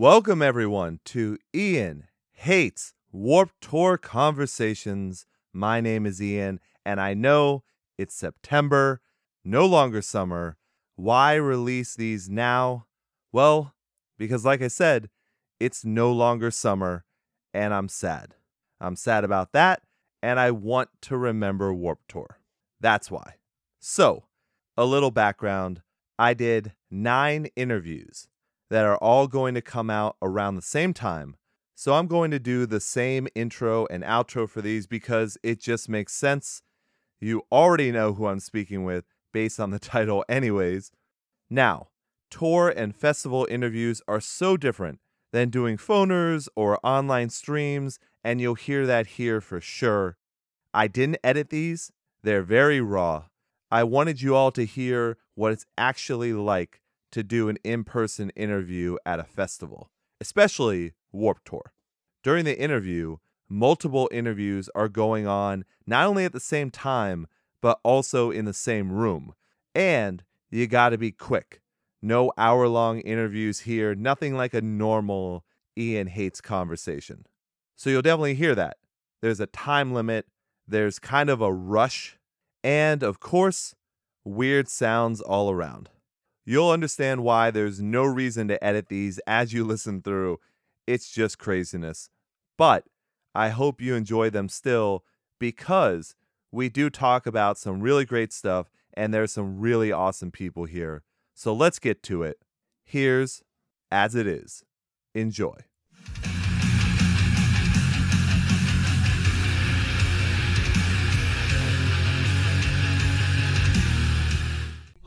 Welcome, everyone, to Ian Hates Warped Tour Conversations. My name is Ian, and I know it's September, no longer summer. Why release these now? Well, because, like I said, it's no longer summer, and I'm sad. I'm sad about that, and I want to remember Warped Tour. That's why. So, a little background I did nine interviews that are all going to come out around the same time. So I'm going to do the same intro and outro for these because it just makes sense. You already know who I'm speaking with based on the title, anyways. Now, tour and festival interviews are so different than doing phoners or online streams, and you'll hear that here for sure. I didn't edit these, they're very raw. I wanted you all to hear what it's actually like to do an in person interview at a festival, especially Warped Tour. During the interview, multiple interviews are going on not only at the same time, but also in the same room. And you gotta be quick. No hour long interviews here, nothing like a normal Ian hates conversation. So you'll definitely hear that. There's a time limit, there's kind of a rush, and of course, weird sounds all around. You'll understand why there's no reason to edit these as you listen through. It's just craziness. But I hope you enjoy them still because we do talk about some really great stuff and there's some really awesome people here. So let's get to it. Here's As It Is. Enjoy.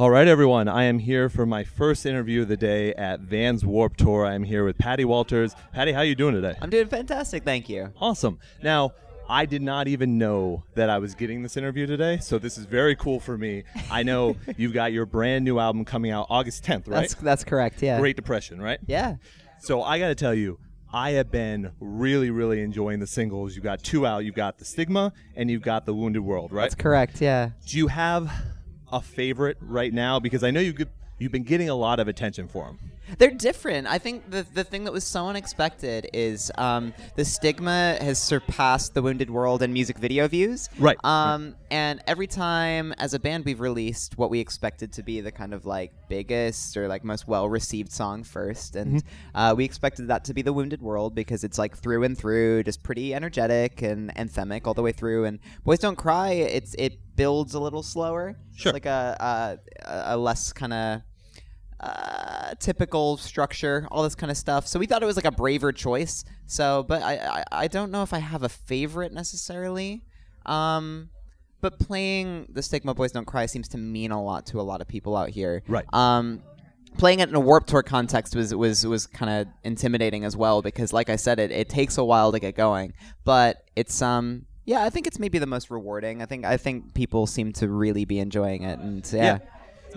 All right, everyone. I am here for my first interview of the day at Vans Warped Tour. I am here with Patty Walters. Patty, how are you doing today? I'm doing fantastic, thank you. Awesome. Now, I did not even know that I was getting this interview today, so this is very cool for me. I know you've got your brand new album coming out August 10th, right? That's that's correct. Yeah. Great Depression, right? Yeah. So I got to tell you, I have been really, really enjoying the singles. You got two out. You've got the Stigma and you've got the Wounded World, right? That's correct. Yeah. Do you have a favorite right now? Because I know you you've been getting a lot of attention for them. They're different. I think the the thing that was so unexpected is um, the stigma has surpassed the Wounded World in music video views. Right. Um, and every time as a band we've released what we expected to be the kind of like biggest or like most well received song first, and uh, we expected that to be the Wounded World because it's like through and through, just pretty energetic and anthemic all the way through. And Boys Don't Cry, it's it builds a little slower. Sure. It's like a a, a less kind of uh, typical structure, all this kind of stuff. So we thought it was like a braver choice. So, but I, I, I don't know if I have a favorite necessarily. Um, but playing the Stigma Boys Don't Cry seems to mean a lot to a lot of people out here. Right. Um, playing it in a Warped Tour context was was was kind of intimidating as well because, like I said, it, it takes a while to get going. But it's um. Yeah, I think it's maybe the most rewarding. I think I think people seem to really be enjoying it, and yeah.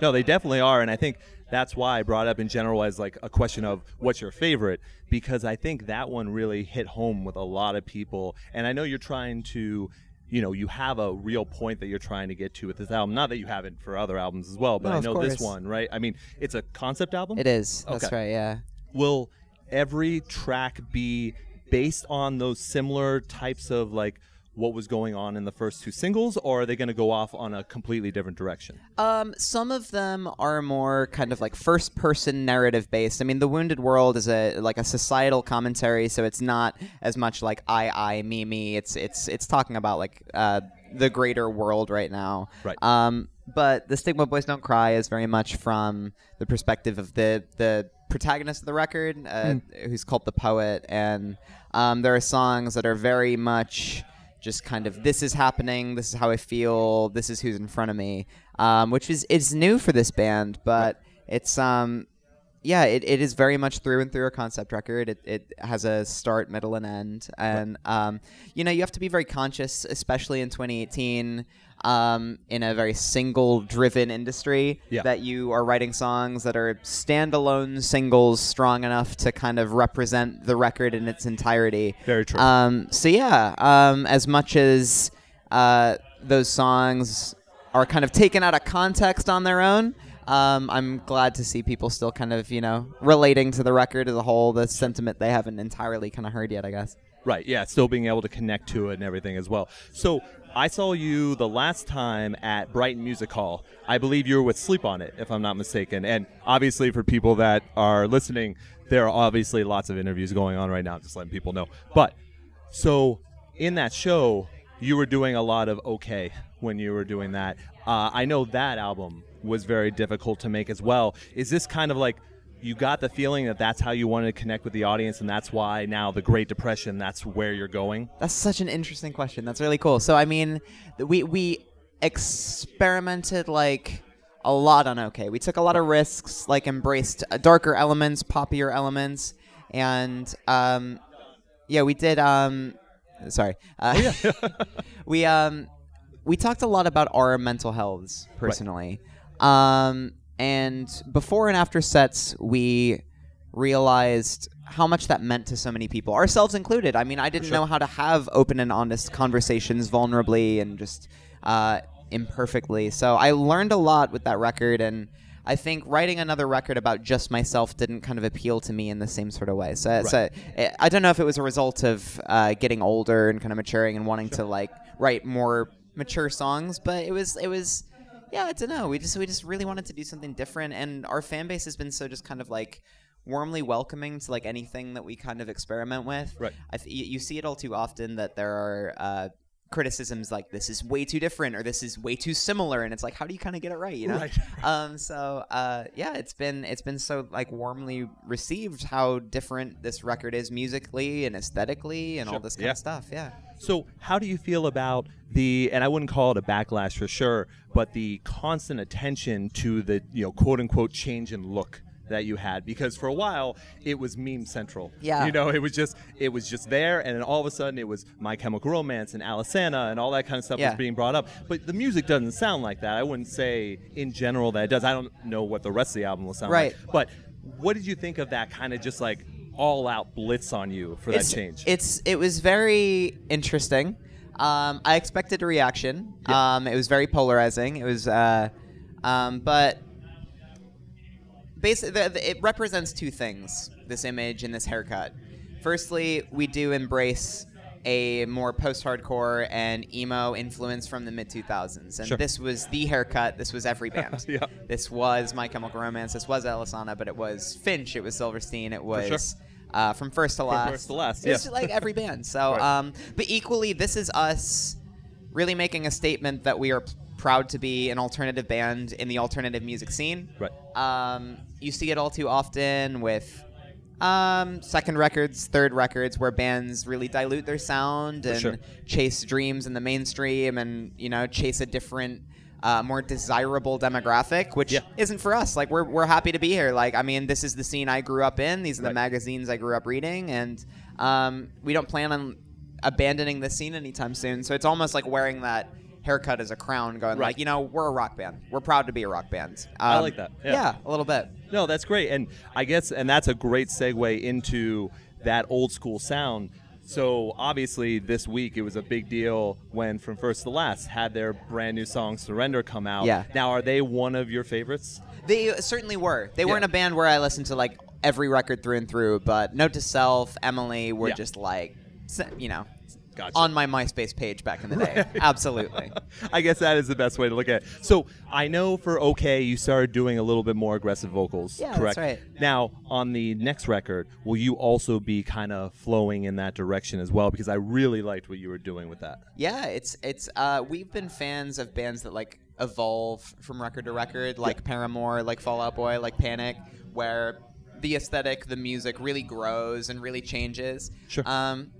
No, they definitely are, and I think that's why I brought up in general as like a question of what's your favorite because I think that one really hit home with a lot of people, and I know you're trying to. You know, you have a real point that you're trying to get to with this album. Not that you haven't for other albums as well, but No, I know this one, right? I mean, it's a concept album. It is. That's right. Yeah. Will every track be based on those similar types of like what was going on in the first two singles, or are they going to go off on a completely different direction? Um, some of them are more kind of like first person narrative based. I mean, The Wounded World is a like a societal commentary, so it's not as much like I I me me. It's it's it's talking about like uh, the greater world right now. Right. Um, but the Stigma Boys Don't Cry is very much from the perspective of the the protagonist of the record, uh, who's called the poet, and um, there are songs that are very much just kind of this is happening, this is how I feel, this is who's in front of me, um, which is is new for this band, but it's um yeah, it, it is very much through and through a concept record. It, it has a start, middle, and end. And, um, you know, you have to be very conscious, especially in 2018, um, in a very single driven industry, Yeah. that you are writing songs that are standalone singles strong enough to kind of represent the record in its entirety. Very true. Um, so, yeah, um, as much as uh, those songs are kind of taken out of context on their own, Um, I'm glad to see people still kind of, you know, relating to the record as a whole, the sentiment they haven't entirely kind of heard yet, I guess. Right. Yeah. Still being able to connect to it and everything as well. So I saw you the last time at Brighton Music Hall. I believe you were with Sleep on It, if I'm not mistaken. And obviously, for people that are listening, there are obviously lots of interviews going on right now, just letting people know. But so in that show, you were doing a lot of okay when you were doing that. Uh, I know that album was very difficult to make as well. Is this kind of like you got the feeling that that's how you wanted to connect with the audience, and that's why now the Great Depression, that's where you're going? That's such an interesting question. That's really cool. So I mean, we we experimented like a lot on OK. We took a lot of risks, like embraced uh, darker elements, poppier elements, and um, yeah, we did. Um, sorry, uh, we um, we talked a lot about our mental healths personally. Um, and before and after sets, we realized how much that meant to so many people, ourselves included. I mean, I didn't know how to have open and honest conversations vulnerably and just uh, imperfectly. So I learned a lot with that record, and I think writing another record about just myself didn't kind of appeal to me in the same sort of way. So, so eh, I don't know if it was a result of uh, getting older and kind of maturing and wanting to like write more mature songs, but it was it was yeah, I don't know. We just we just really wanted to do something different, and our fan base has been so just kind of like warmly welcoming to like anything that we kind of experiment with. Right. I th- you, you see it all too often that there are. Uh, criticisms like this is way too different or this is way too similar and it's like how do you kind of get it right? You know? Right. um so uh yeah it's been it's been so like warmly received how different this record is musically and aesthetically and all this kind Yeah. of stuff yeah. So, how do you feel about the, and I wouldn't call it a backlash for sure, but the constant attention to the, you know, quote unquote change in look that you had? Because for a while, it was meme central. Yeah. You know, it was just, it was just there, and then all of a sudden it was My Chemical Romance and Alesana and all that kind of stuff Yeah. was being brought up. But the music doesn't sound like that. I wouldn't say in general that it does. I don't know what the rest of the album will sound Right. like. But what did you think of that kind of just like all out blitz on you for it's, that change? It's it was very interesting. Um, I expected a reaction. Um, it was very polarizing. It was, uh, um, but basically, it represents two things. This image and this haircut. Firstly, we do embrace a more post-hardcore and emo influence from the mid 2000s, and Sure. this was the haircut. This was every band. Yeah. This was My Chemical Romance. This was Alesana, but it was Finch. It was Silverstein. It was. sure. Uh, from first to last. From First to Last, It's yeah. like every band. So, Right. um, but equally, this is us really making a statement that we are proud to be an alternative band in the alternative music scene. Right. Um, you see it all too often with um, second records, third records, where bands really dilute their sound and sure. chase dreams in the mainstream, and you know, chase a different. Uh, more desirable demographic, which Yeah. isn't for us. Like we're, we're happy to be here. Like I mean, this is the scene I grew up in. These are the Right. magazines I grew up reading, and um, we don't plan on abandoning this scene anytime soon. So it's almost like wearing that haircut as a crown, going Right. like, you know, we're a rock band. We're proud to be a rock band. I Um, like that. Yeah. Yeah. a little bit. No, that's great, and I guess, and that's a great segue into that old school sound. So obviously, this week it was a big deal when From First to Last had their brand new song "Surrender" come out. Yeah. Now, are they one of your favorites? They certainly were. They Yeah. weren't a band where I listened to like every record through and through, but Note to Self, Emily were Yeah. just like, you know, Gotcha. on my MySpace page back in the day. Absolutely. I guess that is the best way to look at it. So I know for OK, you started doing a little bit more aggressive vocals. Yeah, that's correct? right. Now on the next record, will you also be kind of flowing in that direction as well? Because I really liked what you were doing with that. Yeah, it's it's uh we've been fans of bands that like evolve from record to record, like Paramore, like Fall Out Boy, like Panic, where the aesthetic, the music really grows and really changes. Sure. Um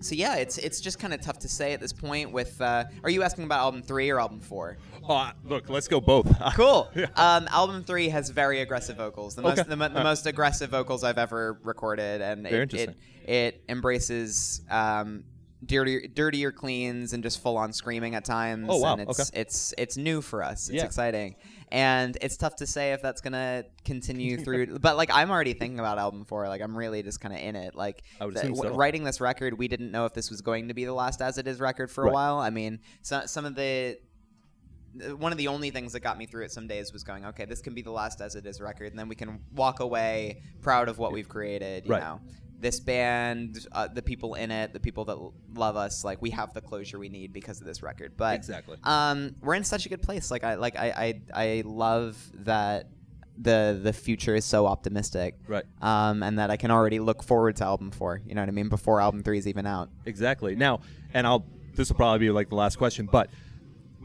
so yeah, it's it's just kind of tough to say at this point. With uh, are you asking about album three or album four? Oh, look, let's go both. Cool. Yeah. Um, album three has very aggressive vocals. The most Okay. the, the most aggressive vocals I've ever recorded, and Very it, interesting. it it embraces um, dirtier dirtier cleans and just full on screaming at times. Oh, wow. And it's Okay. it's it's new for us. It's Yeah. exciting, and it's tough to say if that's gonna continue through. But like I'm already thinking about album four. Like I'm really just kind of in it. Like I would the- so. writing this record, we didn't know if this was going to be the last as it is record for a while. I mean, so, some of the one of the only things that got me through it some days was going, okay, this can be the last as it is record, and then we can walk away proud of what we've created. You Right. know, this band, uh, the people in it, the people that l- love us, like we have the closure we need because of this record. But Exactly. um, we're in such a good place. Like I like I I, I love that the the future is so optimistic. Right. Um, and that I can already look forward to album four. You know what I mean? Before album three is even out. Exactly. Now, and I'll this will probably be like the last question, but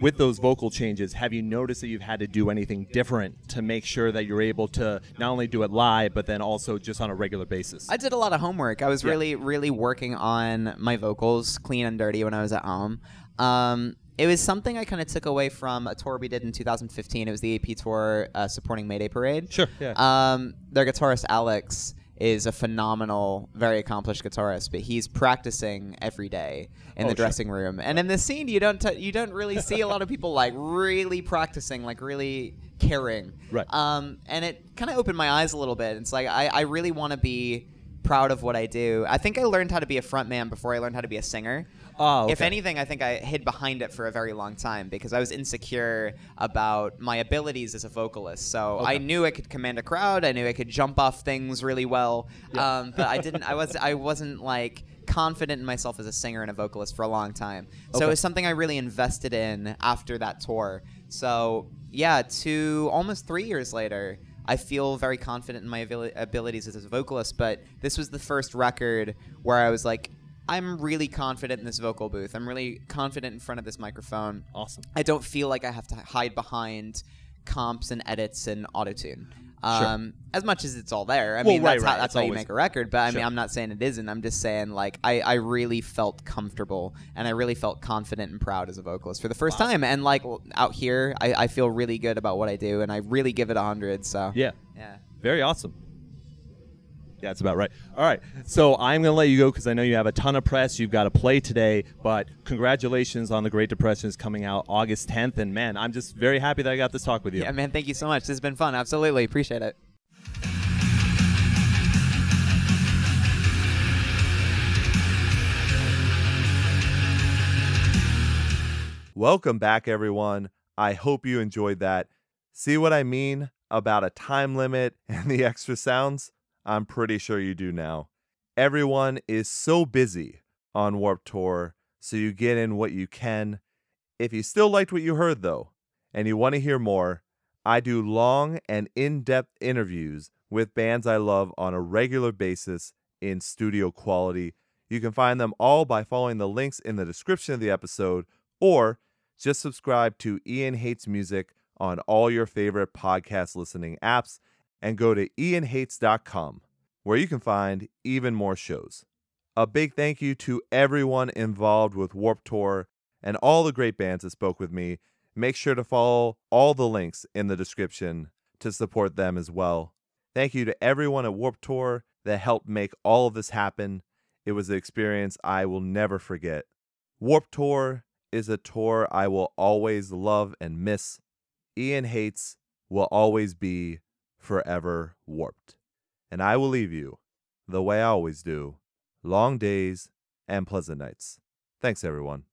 with those vocal changes, have you noticed that you've had to do anything different to make sure that you're able to not only do it live, but then also just on a regular basis? I did a lot of homework. I was Yeah. really, really working on my vocals, clean and dirty, when I was at home. Um, it was something I kind of took away from a tour we did in 2015. It was the AP tour uh, supporting Mayday Parade. Sure, yeah. Um, their guitarist Alex is a phenomenal, very accomplished guitarist, but he's practicing every day in Oh, the sure. dressing room. And in the scene, you don't t- you don't really see a lot of people like really practicing, like really caring. Right. Um, and it kind of opened my eyes a little bit. It's like I, I really want to be proud of what I do. I think I learned how to be a front man before I learned how to be a singer. Oh, If anything, I think I hid behind it for a very long time because I was insecure about my abilities as a vocalist. So I knew I could command a crowd. I knew I could jump off things really well. Um, but I didn't. I was. I wasn't like confident in myself as a singer and a vocalist for a long time. So Okay. it was something I really invested in after that tour. So yeah, two almost three years later. I feel very confident in my abil- abilities as a vocalist, but this was the first record where I was like, I'm really confident in this vocal booth. I'm really confident in front of this microphone. awesome. I don't feel like I have to hide behind comps and edits and autotune. Um, As much as it's all there. I Well, mean, right, that's right. how, that's It's how you make a record. But I Sure. mean, I'm not saying it isn't. I'm just saying, like, I, I really felt comfortable and I really felt confident and proud as a vocalist for the first time. And, like, out here, I, I feel really good about what I do and I really give it a 100. So, Yeah. Yeah. Very awesome. Yeah, that's about right. All right. So I'm going to let you go because I know you have a ton of press. You've got to play today, but congratulations on The Great Depression is coming out August 10th. And man, I'm just very happy that I got this talk with you. Yeah, man, thank you so much. This has been fun. Absolutely. Appreciate it. Welcome back, everyone. I hope you enjoyed that. See what I mean about a time limit and the extra sounds? I'm pretty sure you do now. Everyone is so busy on Warped Tour, so you get in what you can. If you still liked what you heard, though, and you want to hear more, I do long and in depth interviews with bands I love on a regular basis in studio quality. You can find them all by following the links in the description of the episode or just subscribe to Ian Hates Music on all your favorite podcast listening apps and go to ianhates.com where you can find even more shows. A big thank you to everyone involved with Warped Tour and all the great bands that spoke with me. Make sure to follow all the links in the description to support them as well. Thank you to everyone at Warped Tour that helped make all of this happen. It was an experience I will never forget. Warped Tour is a tour I will always love and miss. Ian Hates will always be forever warped. And I will leave you the way I always do long days and pleasant nights. Thanks, everyone.